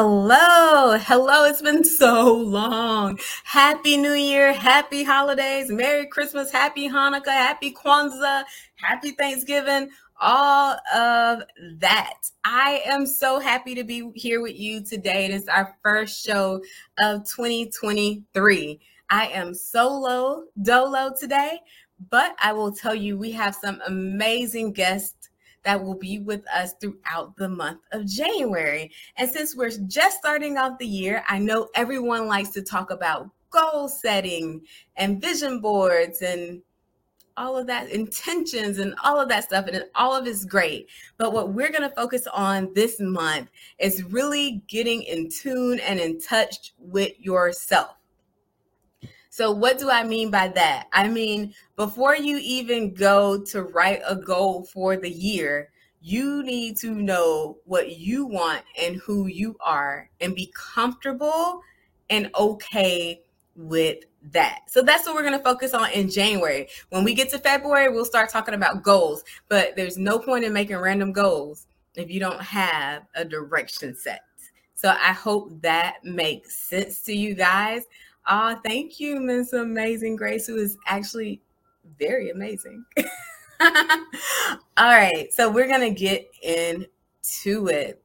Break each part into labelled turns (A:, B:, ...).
A: Hello, hello. It's been so long. Happy New Year, happy holidays, Merry Christmas, happy Hanukkah, happy Kwanzaa, happy Thanksgiving, all of that. I am so happy to be here with you today. It is our first show of 2023. I am solo dolo today, but I will tell you we have some amazing guests that will be with us throughout the month of January. And since we're just starting off the year, I know everyone likes to talk about goal setting and vision boards and all of that intentions and all of that stuff and all of it's great but what we're going to focus on this month is really getting in tune and in touch with yourself so, what do I mean by that? I mean, before you even go to write a goal for the year, you need to know what you want and who you are and be comfortable and okay with that. So that's what we're going to focus on in January. When we get to February, we'll start talking about goals, but there's no point in making random goals if you don't have a direction set. So I hope that makes sense to you guys. Oh, thank you, Miss Amazing Grace, who is actually very amazing. All right, so we're to get into it.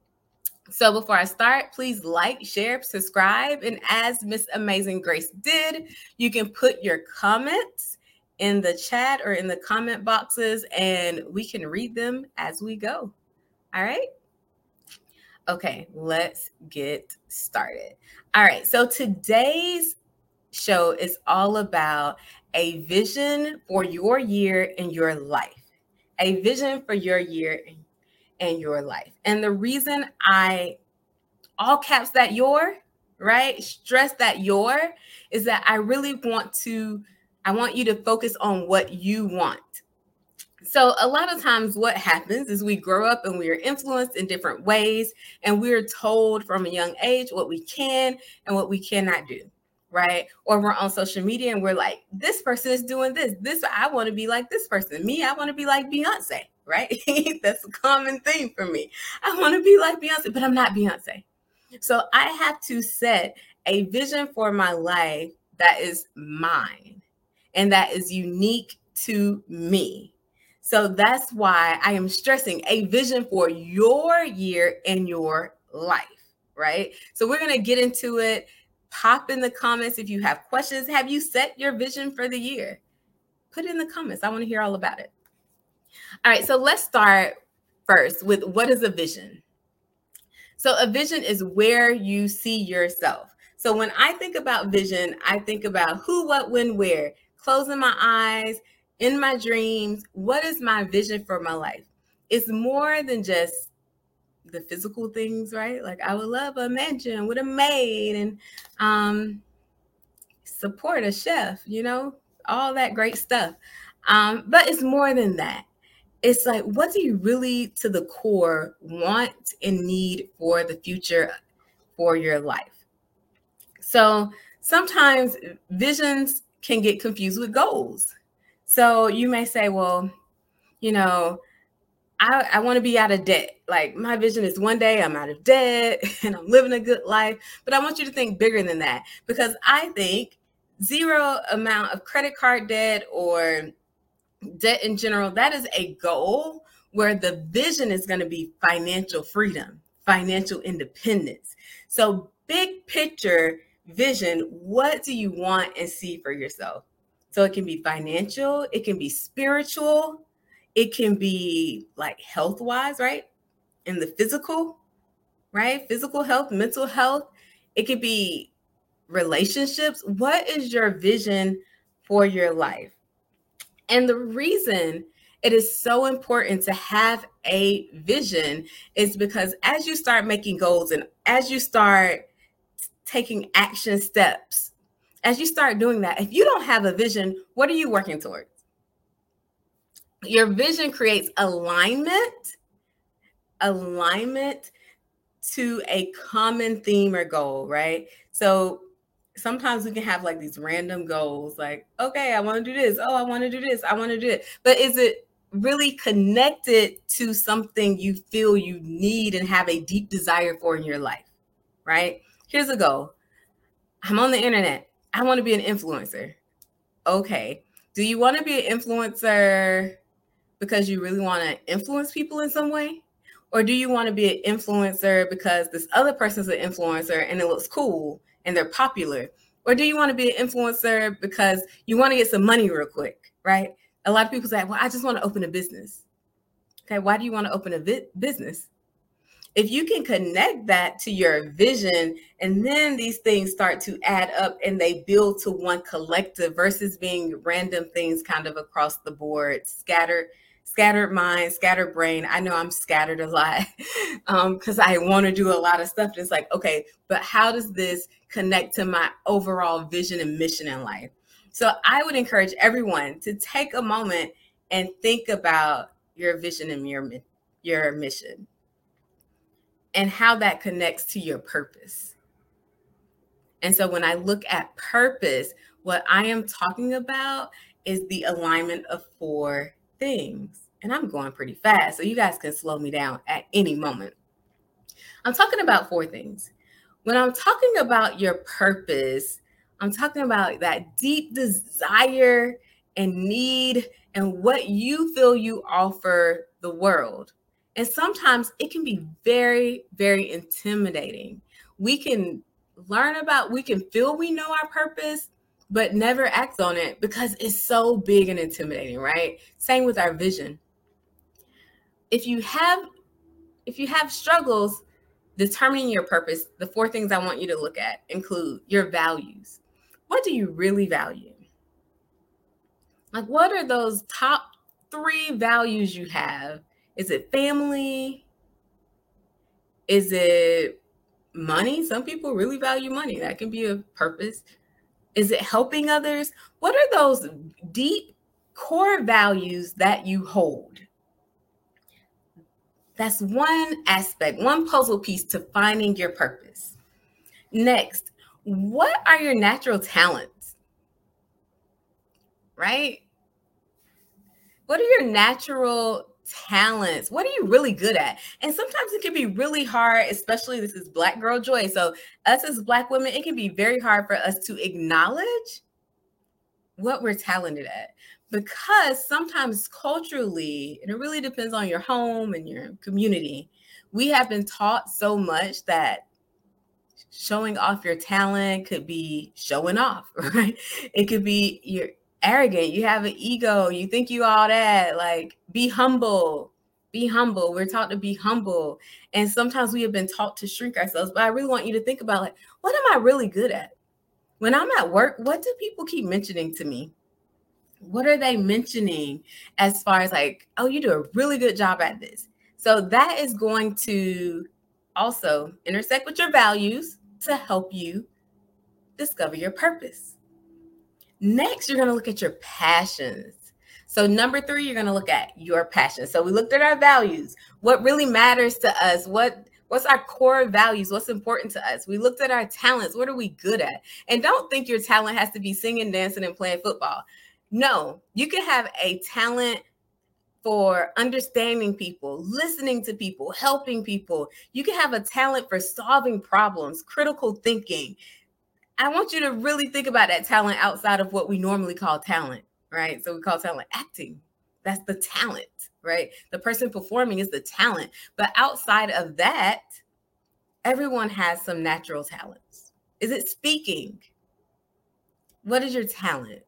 A: So before I start, please like, share, subscribe. And as Miss Amazing Grace did, you can put your comments in the chat or in the comment boxes and we can read them as we go. All right. Okay, let's get started. All right, so today's show is all about a vision for your year and your life. A vision for your year and your life. And the reason I all caps that your, right? Stress that your is that I really want to I want you to focus on what you want. So, a lot of times, what happens is we grow up and we are influenced in different ways, and we're told from a young age what we can and what we cannot do right? Or we're on social media and we're like, this person is doing this. This I want to be like this person. Me, I want to be like Beyonce, right? That's a common theme for me. I want to be like Beyonce, but I'm not Beyonce. So I have to set a vision for my life that is mine and that is unique to me. So that's why I am stressing a vision for your year and your life, right? So we're going to get into it Pop in the comments if you have questions. Have you set your vision for the year? Put it in the comments. I want to hear all about it. All right, so let's start first with what is a vision? So, a vision is where you see yourself. So, when I think about vision, I think about who, what, when, where, closing my eyes, in my dreams. What is my vision for my life? It's more than just the physical things, right? Like I would love a mansion with a maid and um, support a chef, you know, all that great stuff. Um, but it's more than that. It's like, what do you really, to the core, want and need for the future for your life? So sometimes visions can get confused with goals. So you may say, well, you know, I, I want to be out of debt. Like my vision is one day I'm out of debt and I'm living a good life. But I want you to think bigger than that because I think zero amount of credit card debt or debt in general, that is a goal where the vision is going to be financial freedom, financial independence. So, big picture vision, what do you want and see for yourself? So, it can be financial, it can be spiritual, it can be like health wise, right? In the physical, right? Physical health, mental health. It could be relationships. What is your vision for your life? And the reason it is so important to have a vision is because as you start making goals and as you start taking action steps, as you start doing that, if you don't have a vision, what are you working towards? Your vision creates alignment alignment to a common theme or goal right so sometimes we can have like these random goals like okay i want to do this oh i want to do this i want to do it but is it really connected to something you feel you need and have a deep desire for in your life right? Here's a goal I'm on the internet. I want to be an influencer. Okay. Do you want to be an influencer because you really want to influence people in some way? Or do you want to be an influencer because this other person's an influencer and it looks cool and they're popular? Or do you want to be an influencer because you want to get some money real quick, right? A lot of people say, well, I just want to open a business. Okay, why do you want to open a vi- business? If you can connect that to your vision, and then these things start to add up and they build to one collective versus being random things kind of across the board, scattered scattered mind, scattered brain. I know I'm scattered a lot because um, I want to do a lot of stuff. It's like, okay, but how does this connect to my overall vision and mission in life? So I would encourage everyone to take a moment and think about your vision and your your mission and how that connects to your purpose. And so when I look at purpose, what I am talking about is the alignment of four things. And I'm going pretty fast, so you guys can slow me down at any moment. I'm talking about four things. When I'm talking about your purpose, I'm talking about that deep desire and need and what you feel you offer the world. And sometimes it can be very, very intimidating. We can learn about, we can feel we know our purpose, but never act on it because it's so big and intimidating, right? Same with our vision. If you have if you have struggles determining your purpose, the four things I want you to look at include your values. What do you really value? Like what are those top 3 values you have? Is it family? Is it money? Some people really value money. That can be a purpose. Is it helping others? What are those deep core values that you hold? That's one aspect, one puzzle piece to finding your purpose. Next, what are your natural talents? Right? What are your natural talents? What are you really good at? And sometimes it can be really hard, especially this is Black Girl Joy. So, us as Black women, it can be very hard for us to acknowledge what we're talented at because sometimes culturally, and it really depends on your home and your community, we have been taught so much that showing off your talent could be showing off, right? It could be you're arrogant, you have an ego, you think you all that, like be humble. Be humble. We're taught to be humble. And sometimes we have been taught to shrink ourselves. But I really want you to think about like, what am I really good at? When I'm at work, what do people keep mentioning to me? What are they mentioning as far as like, oh, you do a really good job at this? So that is going to also intersect with your values to help you discover your purpose. Next, you're going to look at your passions. So, number three, you're going to look at your passion. So, we looked at our values. What really matters to us? What What's our core values? What's important to us? We looked at our talents. What are we good at? And don't think your talent has to be singing, dancing, and playing football. No, you can have a talent for understanding people, listening to people, helping people. You can have a talent for solving problems, critical thinking. I want you to really think about that talent outside of what we normally call talent, right? So we call talent acting. That's the talent, right? The person performing is the talent. But outside of that, everyone has some natural talents. Is it speaking? What is your talent?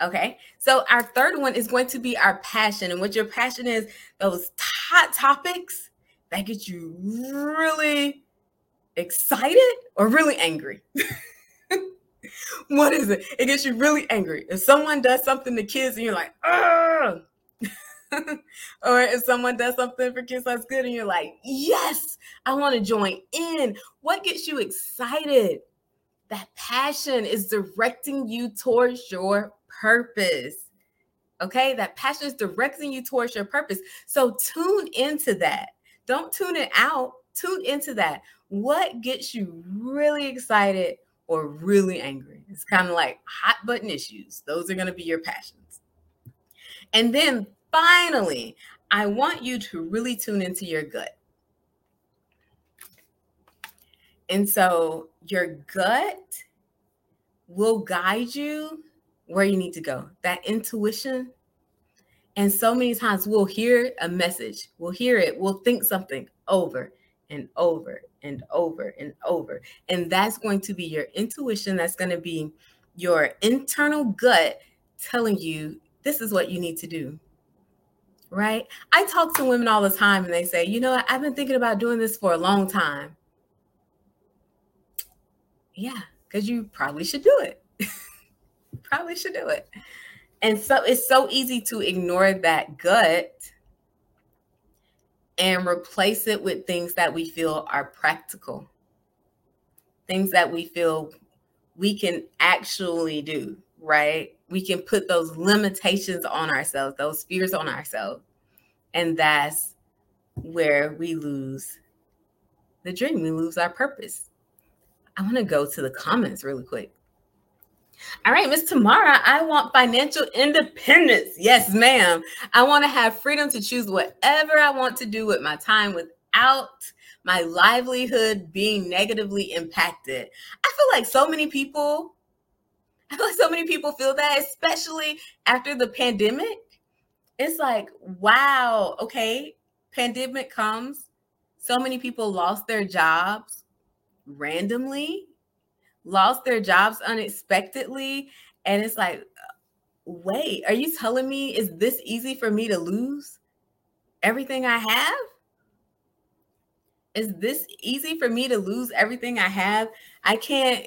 A: Okay. So our third one is going to be our passion. And what your passion is, those hot topics that get you really excited or really angry. what is it? It gets you really angry. If someone does something to kids and you're like, or if someone does something for kids that's good and you're like, yes, I want to join in. What gets you excited? That passion is directing you towards your purpose. Okay, that passion is directing you towards your purpose. So tune into that. Don't tune it out. Tune into that. What gets you really excited or really angry? It's kind of like hot button issues. Those are going to be your passions. And then finally, I want you to really tune into your gut. And so your gut will guide you where you need to go. That intuition. And so many times we'll hear a message, we'll hear it, we'll think something over and over and over and over. And that's going to be your intuition. That's going to be your internal gut telling you this is what you need to do. Right? I talk to women all the time and they say, you know, I've been thinking about doing this for a long time. Yeah, because you probably should do it. probably should do it. And so it's so easy to ignore that gut and replace it with things that we feel are practical, things that we feel we can actually do, right? We can put those limitations on ourselves, those fears on ourselves. And that's where we lose the dream, we lose our purpose. I want to go to the comments really quick. All right, Miss Tamara, I want financial independence. Yes, ma'am. I want to have freedom to choose whatever I want to do with my time without my livelihood being negatively impacted. I feel like so many people, I feel like so many people feel that, especially after the pandemic. It's like, wow, okay, pandemic comes. So many people lost their jobs randomly lost their jobs unexpectedly. And it's like, wait, are you telling me is this easy for me to lose everything I have? Is this easy for me to lose everything I have? I can't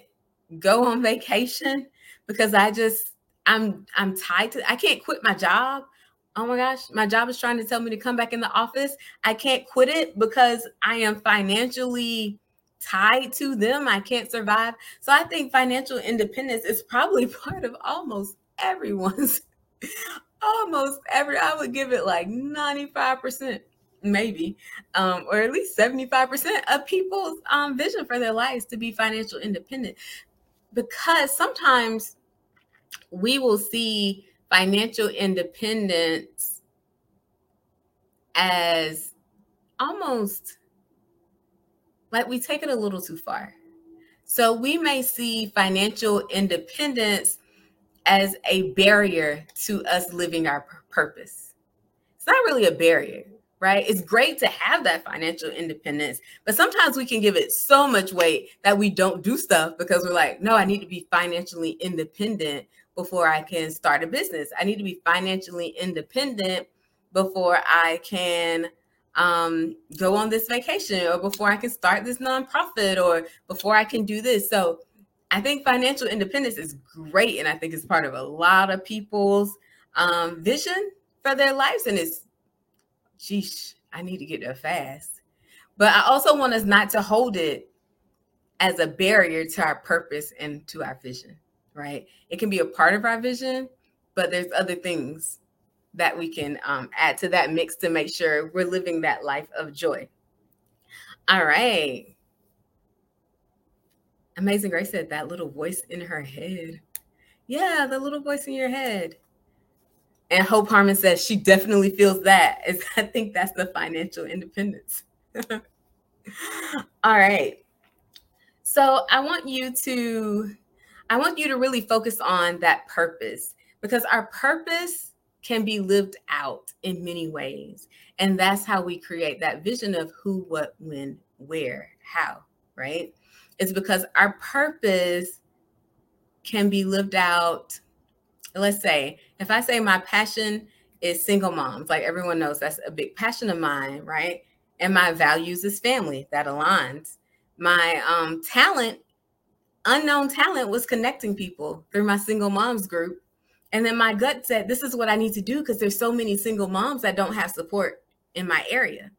A: go on vacation because I just I'm I'm tied to I can't quit my job. Oh my gosh, my job is trying to tell me to come back in the office. I can't quit it because I am financially tied to them. I can't survive. So I think financial independence is probably part of almost everyone's, almost every, I would give it like 95%, maybe, um, or at least 75% of people's um, vision for their lives to be financial independent. Because sometimes we will see financial independence as almost like we take it a little too far. So we may see financial independence as a barrier to us living our purpose. It's not really a barrier, right? It's great to have that financial independence, but sometimes we can give it so much weight that we don't do stuff because we're like, no, I need to be financially independent before I can start a business. I need to be financially independent before I can um, go on this vacation or before I can start this nonprofit or before I can do this. So I think financial independence is great. And I think it's part of a lot of people's um, vision for their lives. And it's, geesh, I need to get there fast. But I also want us not to hold it as a barrier to our purpose and to our vision, right? It can be a part of our vision, but there's other things that we can um, add to that mix to make sure we're living that life of joy. All right. Amazing Grace said that little voice in her head. Yeah, the little voice in your head. And Hope Harmon says she definitely feels that. Is I think that's the financial independence. All right. So I want you to I want you to really focus on that purpose because our purpose can be lived out in many ways. And that's how we create that vision of who, what, when, where, how, right? It's because our purpose can be lived out. Let's say, if I say my passion is single moms, like everyone knows that's a big passion of mine, right? And my values is family, that aligns. My um, talent, unknown talent, was connecting people through my single moms group and then my gut said, this is what I need to do because there's so many single moms that don't have support in my area.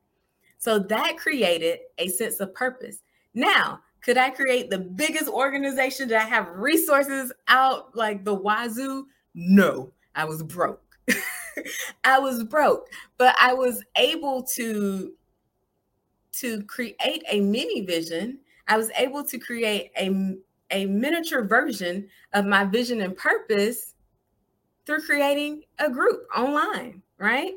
A: So that created a sense of purpose. Now, could I create the biggest organization that I have resources out like the wazoo? No, I was broke. I was broke, but I was able to to create a mini vision. I was able to create a a miniature version of my vision and purpose through creating a group online, right?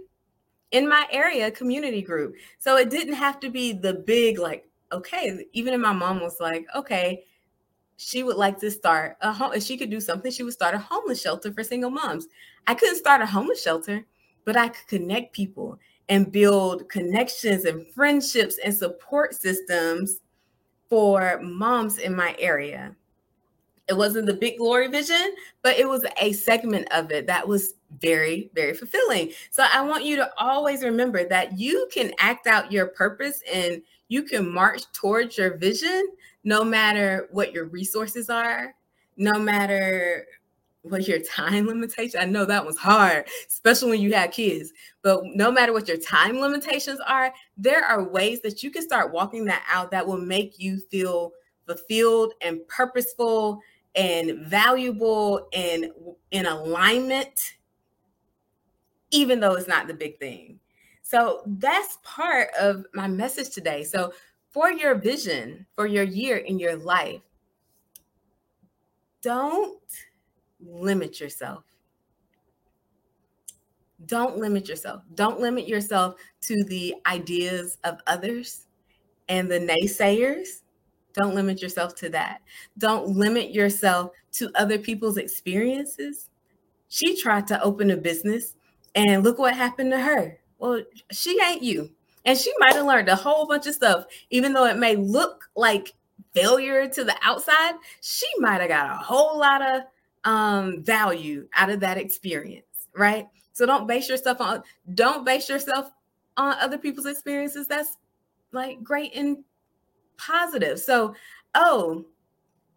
A: In my area, community group. So it didn't have to be the big, like okay, even if my mom was like, okay, she would like to start a home if she could do something she would start a homeless shelter for single moms i couldn't start a homeless shelter but i could connect people and build connections and friendships and support systems for moms in my area it wasn't the big glory vision but it was a segment of it that was very very fulfilling so i want you to always remember that you can act out your purpose and you can march towards your vision no matter what your resources are, no matter what your time limitation. I know that was hard, especially when you have kids. But no matter what your time limitations are, there are ways that you can start walking that out that will make you feel fulfilled and purposeful and valuable and in alignment, even though it's not the big thing. So that's part of my message today. So for your vision for your year in your life, don't limit yourself. Don't limit yourself. Don't limit yourself to the ideas of others and the naysayers. Don't limit yourself to that. Don't limit yourself to other people's experiences. She tried to open a business and look what happened to her. Well, she ain't you. And she might have learned a whole bunch of stuff, even though it may look like failure to the outside. She might have got a whole lot of um, value out of that experience, right? So don't base yourself on don't base yourself on other people's experiences. That's like great and positive. So, oh,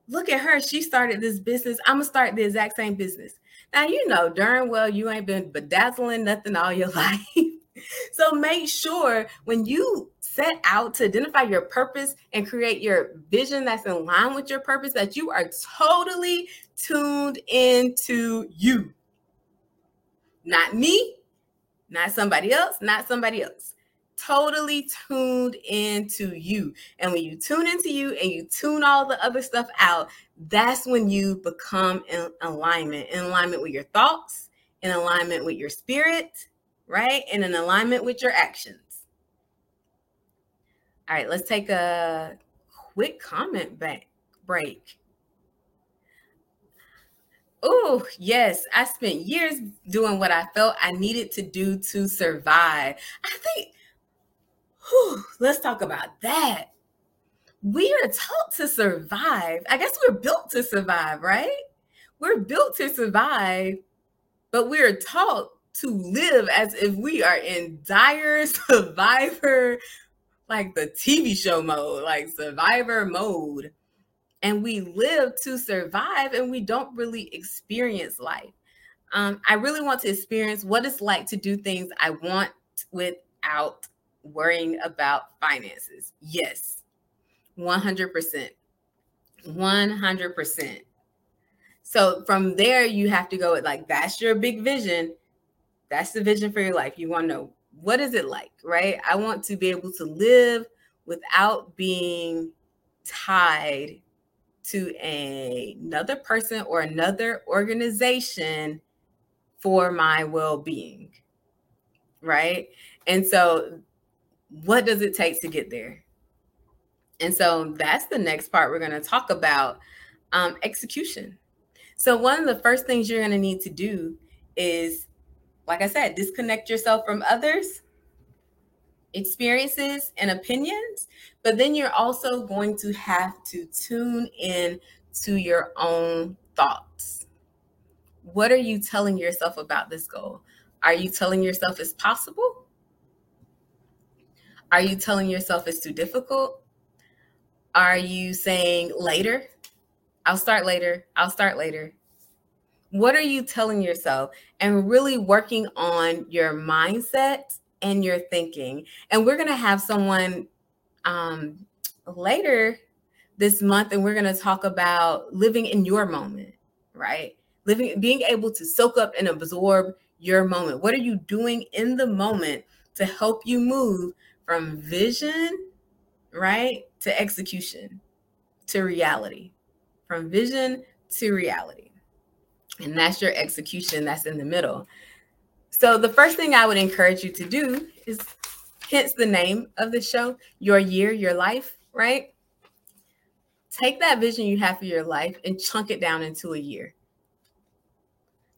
A: look at her. She started this business. I'm gonna start the exact same business. Now you know darn well you ain't been bedazzling nothing all your life so make sure when you set out to identify your purpose and create your vision that's in line with your purpose, that you are totally tuned into you. Not me, not somebody else, not somebody else. Totally tuned into you. And when you tune into you and you tune all the other stuff out, that's when you become in alignment, in alignment with your thoughts, in alignment with your spirit, right? And in alignment with your actions. All right, let's take a quick comment back break. Oh, yes, I spent years doing what I felt I needed to do to survive. I think, whew, let's talk about that. We are taught to survive. I guess we're built to survive, right? We're built to survive, but we're taught to live as if we are in dire survivor, like the TV show mode, like survivor mode. And we live to survive and we don't really experience life. Um, I really want to experience what it's like to do things I want without worrying about finances. Yes, 100%. 100%. So from there, you have to go with like, that's your big vision. That's the vision for your life. You want to know what is it like, right? I want to be able to live without being tied to a, another person or another organization for my well-being. Right? And so what does it take to get there? And so that's the next part we're going to talk about um, execution. So, one of the first things you're going to need to do is like I said, disconnect yourself from others' experiences and opinions, but then you're also going to have to tune in to your own thoughts. What are you telling yourself about this goal? Are you telling yourself it's possible? Are you telling yourself it's too difficult? Are you saying later? I'll start later. I'll start later what are you telling yourself and really working on your mindset and your thinking and we're going to have someone um, later this month and we're going to talk about living in your moment right living being able to soak up and absorb your moment what are you doing in the moment to help you move from vision right to execution to reality from vision to reality and that's your execution that's in the middle. So the first thing I would encourage you to do is hence the name of the show, Your Year, Your Life. right? Take that vision you have for your life and chunk it down into a year.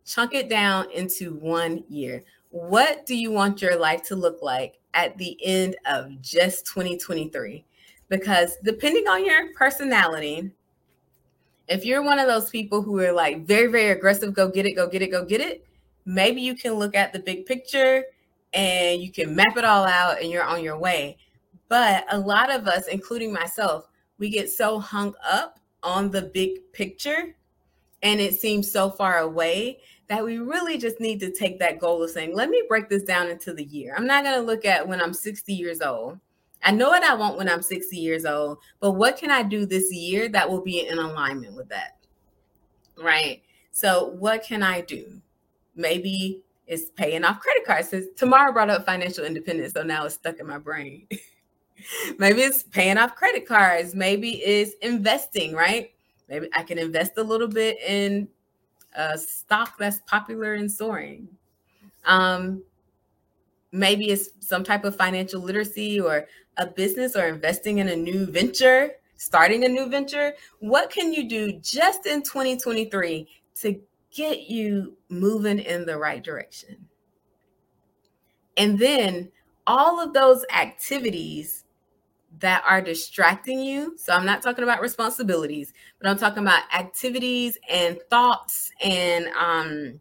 A: Chunk it down into one year. What do you want your life to look like at the end of just 2023? Because depending on your personality, if you're one of those people who are like very, very aggressive, go get it, go get it, go get it, maybe you can look at the big picture and you can map it all out and you're on your way. But a lot of us, including myself, we get so hung up on the big picture and it seems so far away that we really just need to take that goal of saying, let me break this down into the year. I'm not going to look at when I'm 60 years old. I know what I want when I'm 60 years old, but what can I do this year that will be in alignment with that? Right. So, what can I do? Maybe it's paying off credit cards. Since Tamara brought up financial independence, so now it's stuck in my brain. Maybe it's paying off credit cards. Maybe it's investing, right? Maybe I can invest a little bit in a stock that's popular and soaring. Um, maybe it's some type of financial literacy or a business or investing in a new venture, starting a new venture. What can you do just in 2023 to get you moving in the right direction? And then all of those activities that are distracting you. So I'm not talking about responsibilities, but I'm talking about activities and thoughts and um,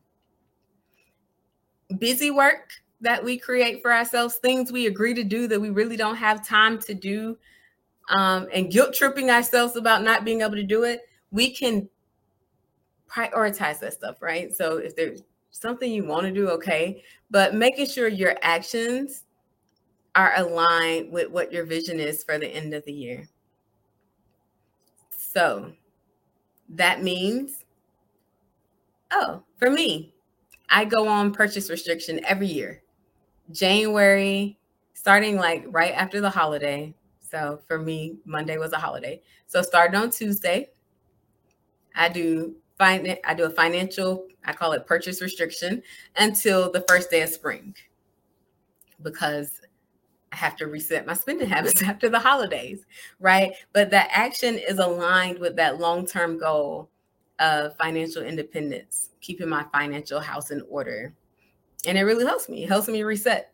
A: busy work that we create for ourselves, things we agree to do that we really don't have time to do, um, and guilt tripping ourselves about not being able to do it. We can prioritize that stuff, right? So if there's something you want to do, okay, but making sure your actions are aligned with what your vision is for the end of the year. So that means, oh, for me, I go on purchase restriction every year. January, starting like right after the holiday. So for me, Monday was a holiday. So starting on Tuesday, I do find I do a financial, I call it purchase restriction until the first day of spring because I have to reset my spending habits after the holidays, right? But that action is aligned with that long term goal of financial independence, keeping my financial house in order. And it really helps me, it helps me reset.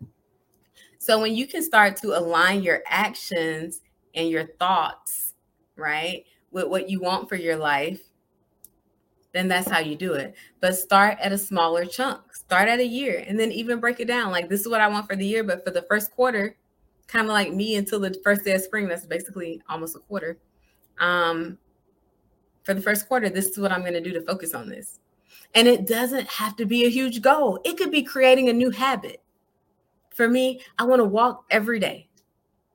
A: So when you can start to align your actions and your thoughts, right, with what you want for your life, then that's how you do it. But start at a smaller chunk. Start at a year and then even break it down. Like this is what I want for the year, but for the first quarter, kind of like me until the first day of spring. That's basically almost a quarter. Um, for the first quarter, this is what I'm going to do to focus on this. And it doesn't have to be a huge goal, it could be creating a new habit. For me, I want to walk every day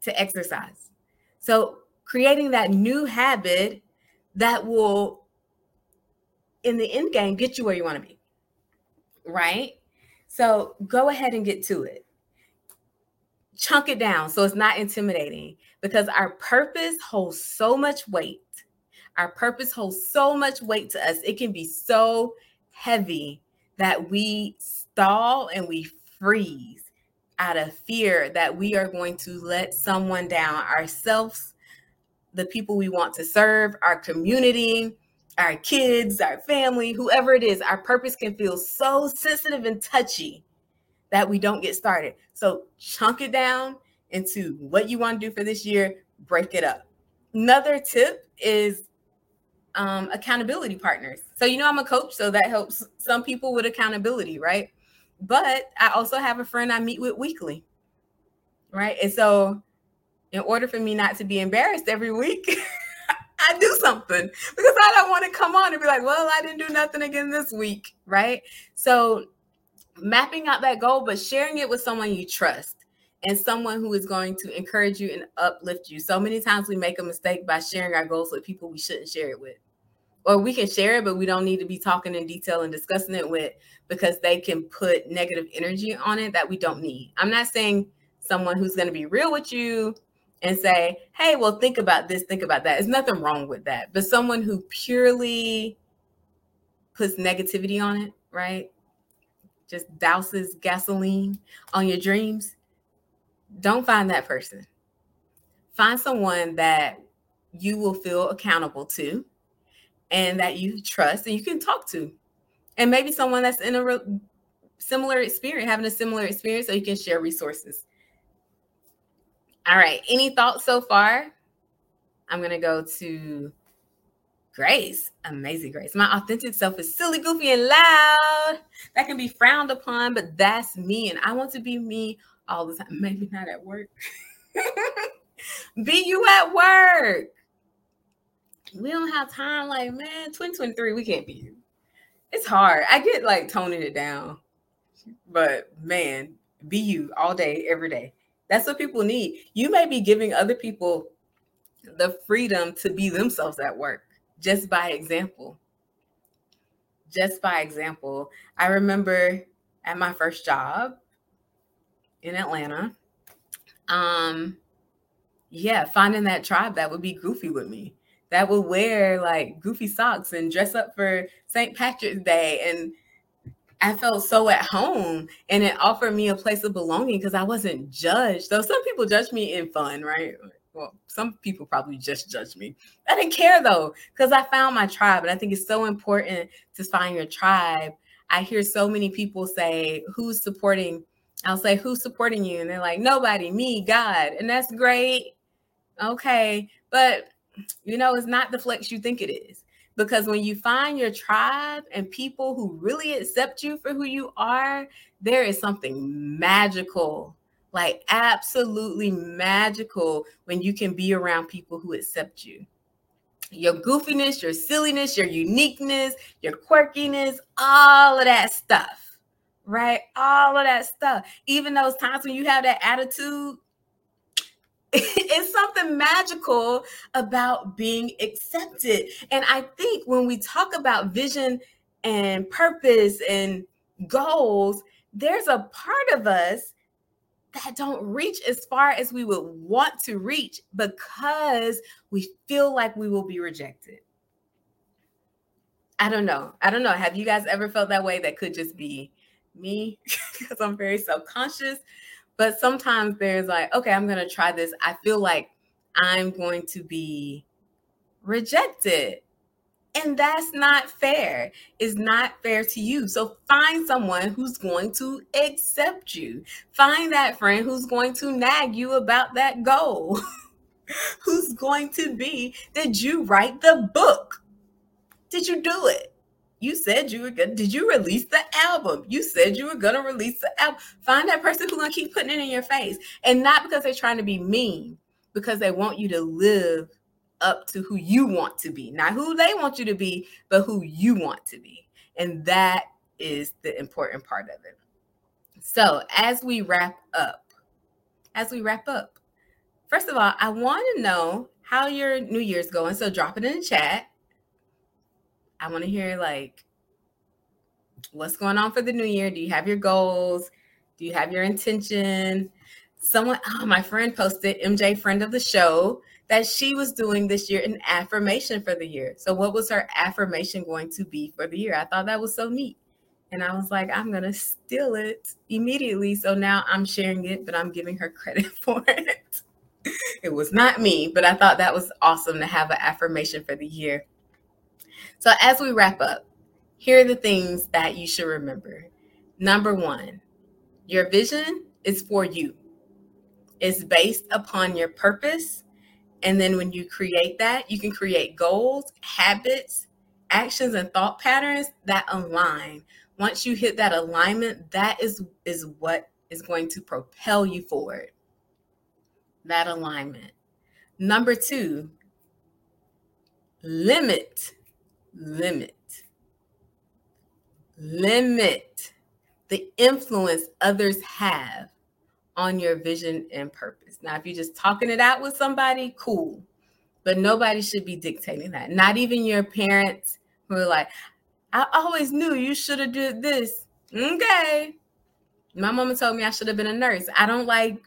A: to exercise. So, creating that new habit that will, in the end game, get you where you want to be. Right? So, go ahead and get to it chunk it down so it's not intimidating because our purpose holds so much weight. Our purpose holds so much weight to us. It can be so heavy that we stall and we freeze out of fear that we are going to let someone down ourselves, the people we want to serve, our community, our kids, our family, whoever it is. Our purpose can feel so sensitive and touchy that we don't get started. So chunk it down into what you want to do for this year, break it up. Another tip is um, accountability partners. So, you know, I'm a coach, so that helps some people with accountability, right? But I also have a friend I meet with weekly, right? And so, in order for me not to be embarrassed every week, I do something because I don't want to come on and be like, well, I didn't do nothing again this week, right? So, mapping out that goal, but sharing it with someone you trust and someone who is going to encourage you and uplift you. So many times we make a mistake by sharing our goals with people we shouldn't share it with. Or we can share it, but we don't need to be talking in detail and discussing it with because they can put negative energy on it that we don't need. I'm not saying someone who's going to be real with you and say, hey, well, think about this, think about that. There's nothing wrong with that. But someone who purely puts negativity on it, right? Just douses gasoline on your dreams, don't find that person. find someone that you will feel accountable to and that you trust and you can talk to. And maybe someone that's in a re- similar experience, having a similar experience, so you can share resources. All right. Any thoughts so far? I'm going to go to Grace. Amazing Grace. My authentic self is silly, goofy, and loud. That can be frowned upon, but that's me. And I want to be me all the time. Maybe not at work. be you at work. We don't have time. Like, man, 2023, we can't be you. It's hard. I get like toning it down. But man, be you all day, every day. That's what people need. You may be giving other people the freedom to be themselves at work just by example. Just by example. I remember at my first job in Atlanta, um, yeah, finding that tribe that would be goofy with me, that would wear like goofy socks and dress up for St. Patrick's Day and I felt so at home and it offered me a place of belonging because I wasn't judged. Though some people judge me in fun, right? Well, some people probably just judge me. I didn't care though, because I found my tribe. And I think it's so important to find your tribe. I hear so many people say, Who's supporting? I'll say, Who's supporting you? And they're like, Nobody, me, God. And that's great. Okay. But, you know, it's not the flex you think it is because when you find your tribe and people who really accept you for who you are, there is something magical, like absolutely magical when you can be around people who accept you. Your goofiness, your silliness, your uniqueness, your quirkiness, all of that stuff, right? All of that stuff. Even those times when you have that attitude, it's something magical about being accepted. And I think when we talk about vision and purpose and goals, there's a part of us that don't reach as far as we would want to reach because we feel like we will be rejected. I don't know. I don't know. Have you guys ever felt that way? That could just be me because I'm very self conscious. But sometimes there's like, okay, I'm going to try this. I feel like I'm going to be rejected. And that's not fair. It's not fair to you. So find someone who's going to accept you. Find that friend who's going to nag you about that goal. who's going to be, did you write the book? Did you do it? You said you were good. Did you release the album? You said you were gonna release the album. Find that person who's gonna keep putting it in your face. And not because they're trying to be mean, because they want you to live up to who you want to be. Not who they want you to be, but who you want to be. And that is the important part of it. So as we wrap up, as we wrap up, first of all, I want to know how your New Year's going. So drop it in the chat I want to hear like what's going on for the new year. Do you have your goals? Do you have your intention? Someone, oh, my friend posted, MJ, friend of the show, that she was doing this year an affirmation for the year. So, what was her affirmation going to be for the year? I thought that was so neat. And I was like, I'm going to steal it immediately. So now I'm sharing it, but I'm giving her credit for it. it was not me, but I thought that was awesome to have an affirmation for the year. So, as we wrap up, here are the things that you should remember. Number one, your vision is for you, it's based upon your purpose. And then when you create that, you can create goals, habits, actions, and thought patterns that align. Once you hit that alignment, that is, is what is going to propel you forward. That alignment. Number two, limit limit. Limit the influence others have on your vision and purpose. Now, if you're just talking it out with somebody, cool. But nobody should be dictating that. Not even your parents who are like, I always knew you should have did this. Okay. My mama told me I should have been a nurse. I don't like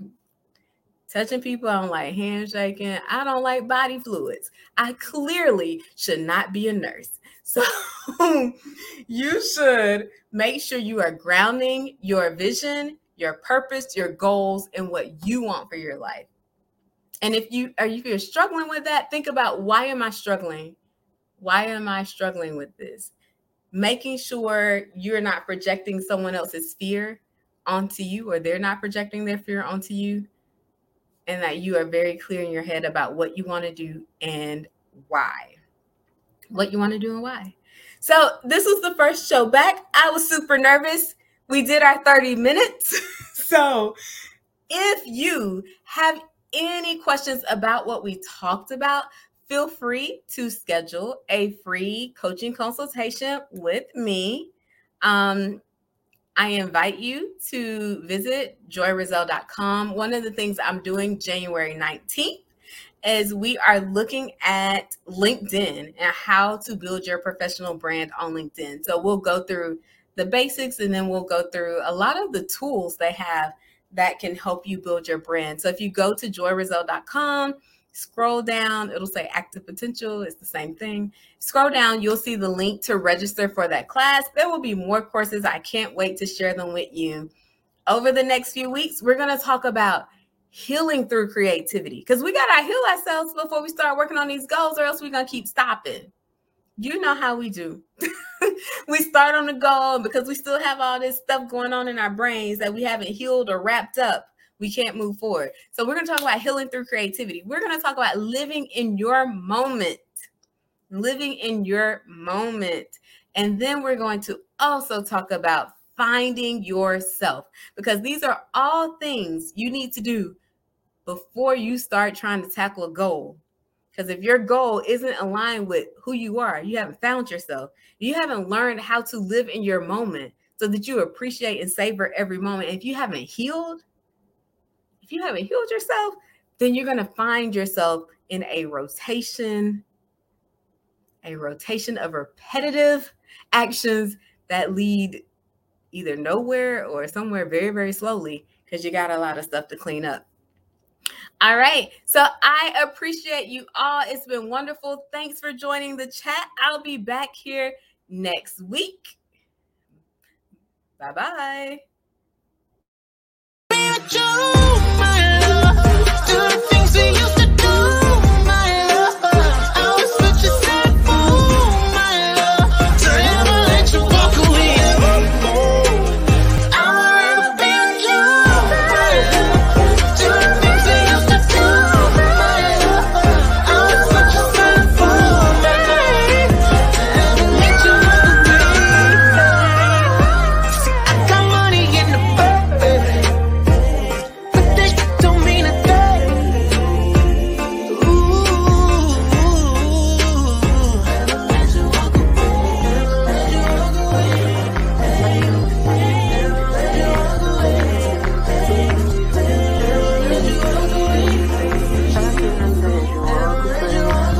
A: touching people. I don't like handshaking. I don't like body fluids. I clearly should not be a nurse. So you should make sure you are grounding your vision, your purpose, your goals, and what you want for your life. And if you are if you're struggling with that, think about why am I struggling? Why am I struggling with this? Making sure you're not projecting someone else's fear onto you or they're not projecting their fear onto you and that you are very clear in your head about what you want to do and why. What you want to do and why. So, this was the first show back. I was super nervous. We did our 30 minutes. so, if you have any questions about what we talked about, feel free to schedule a free coaching consultation with me. Um, I invite you to visit joyrizelle.com. One of the things I'm doing January 19th is we are looking at LinkedIn and how to build your professional brand on LinkedIn. So we'll go through the basics and then we'll go through a lot of the tools they have that can help you build your brand. So if you go to joyrizelle.com, Scroll down, it'll say active potential. It's the same thing. Scroll down, you'll see the link to register for that class. There will be more courses. I can't wait to share them with you. Over the next few weeks, we're going to talk about healing through creativity because we got to heal ourselves before we start working on these goals, or else we're going to keep stopping. You know how we do. we start on the goal because we still have all this stuff going on in our brains that we haven't healed or wrapped up we can't move forward. So we're going to talk about healing through creativity. We're going to talk about living in your moment, living in your moment. And then we're going to also talk about finding yourself because these are all things you need to do before you start trying to tackle a goal. Because if your goal isn't aligned with who you are, you haven't found yourself, you haven't learned how to live in your moment so that you appreciate and savor every moment. If you haven't healed, if you haven't healed yourself, then you're going to find yourself in a rotation, a rotation of repetitive actions that lead either nowhere or somewhere very, very slowly because you got a lot of stuff to clean up. All right. So I appreciate you all. It's been wonderful. Thanks for joining the chat. I'll be back here next week. Bye bye.